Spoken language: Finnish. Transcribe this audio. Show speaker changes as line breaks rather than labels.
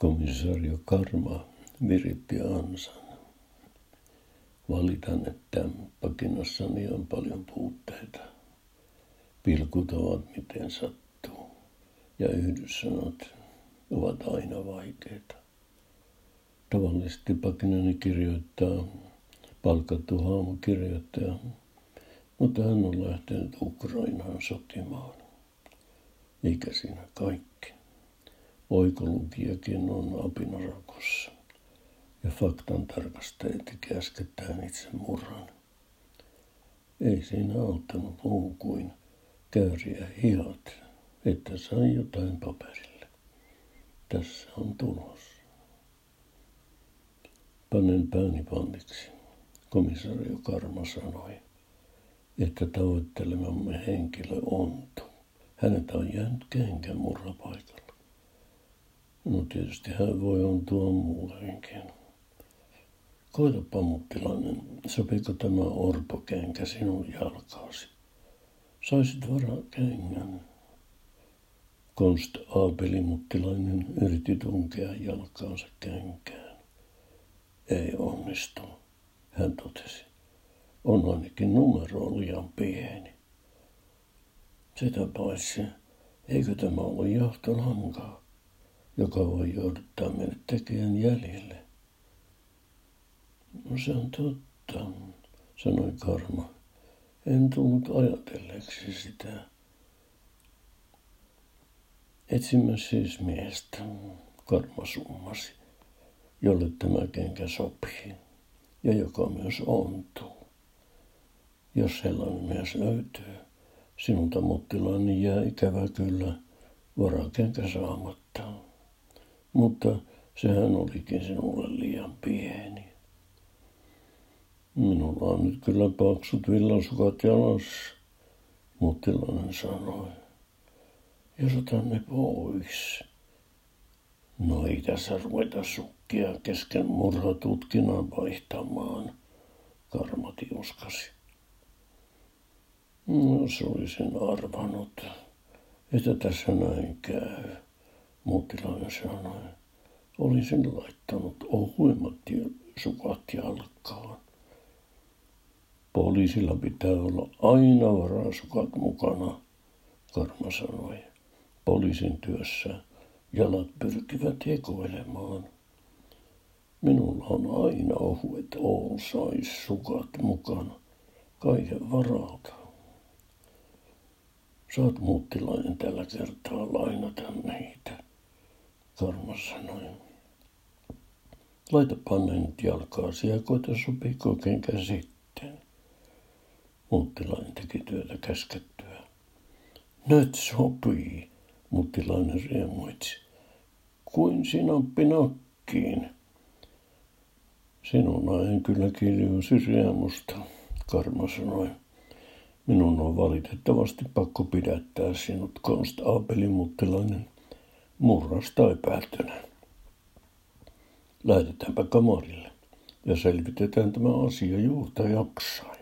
Komisario Karma viritti ansan. Valitan, että pakinassani on paljon puutteita. Pilkut ovat miten sattuu, ja yhdyssanat ovat aina vaikeita. Tavallisesti pakinani kirjoittaa palkattu haamukirjoittaja, mutta hän on lähtenyt Ukrainaan sotimaan. Eikä siinä kaikki. Oikolukijakin on apinarakossa ja faktan tarkastaja teki äskettäin itse murran. Ei siinä auttanut muu kuin käyriä hihat, että sai jotain paperille. Tässä on tulos. Panen pääni pantiksi. Komisario Karma sanoi, että tavoittelemamme henkilö ontu. Hänet on jäänyt kenkän murrapaikalla. No tietysti hän voi ontua muutenkin. Koitapa muttilainen, sopiiko tämä orpokenkä sinun jalkaasi? Saisit varaa kengän. Konst Aapeli muttilainen yritti tunkea jalkaansa kenkään. Ei onnistu, hän totesi. On ainakin numero liian pieni. Sitä paitsi, eikö tämä ole johtolankaa, joka voi jouduttaa meidät tekijän jäljelle? No se on totta, sanoi Karma. En tullut ajatelleeksi sitä. Etsimme siis miestä, Karma summasi, jolle tämä kenkä sopii ja joka myös ontuu. Jos sellainen mies löytyy, sinulta muttilani jää ikävä kyllä varakenkä saamatta. Mutta sehän olikin sinulle liian pieni. Minulla on nyt kyllä paksut villasukat jalassa, muttilainen sanoi. Jos otan ne pois. No ei tässä ruveta sukkia kesken murhatutkinnan vaihtamaan, Karmati uskasi. No, se olisin arvanut, että tässä näin käy, muttilainen sanoi. Olisin laittanut ohuimmat sukat jalkaan. Poliisilla pitää olla aina varasukat mukana, Karma sanoi. Poliisin työssä jalat pyrkivät ekoilemaan. Minulla on aina ohuet sukat mukana, kaiken varalta. Saat muuttilainen tällä kertaa lainata meitä, Karma sanoi. Laita panne nyt jalkaasi ja koita sopiiko kenkä sitten. Muuttilainen teki työtä käskettyä. Nyt sopii, muuttilainen riemuitsi. Kuin sinappi nakkiin. Sinun en kyllä kiljuisi riemusta, Karma sanoi. Minun on valitettavasti pakko pidättää sinut konstaapeli muttilainen murrasta epäiltynä. Lähetetäänpä kamarille ja selvitetään tämä asia juurta jaksain.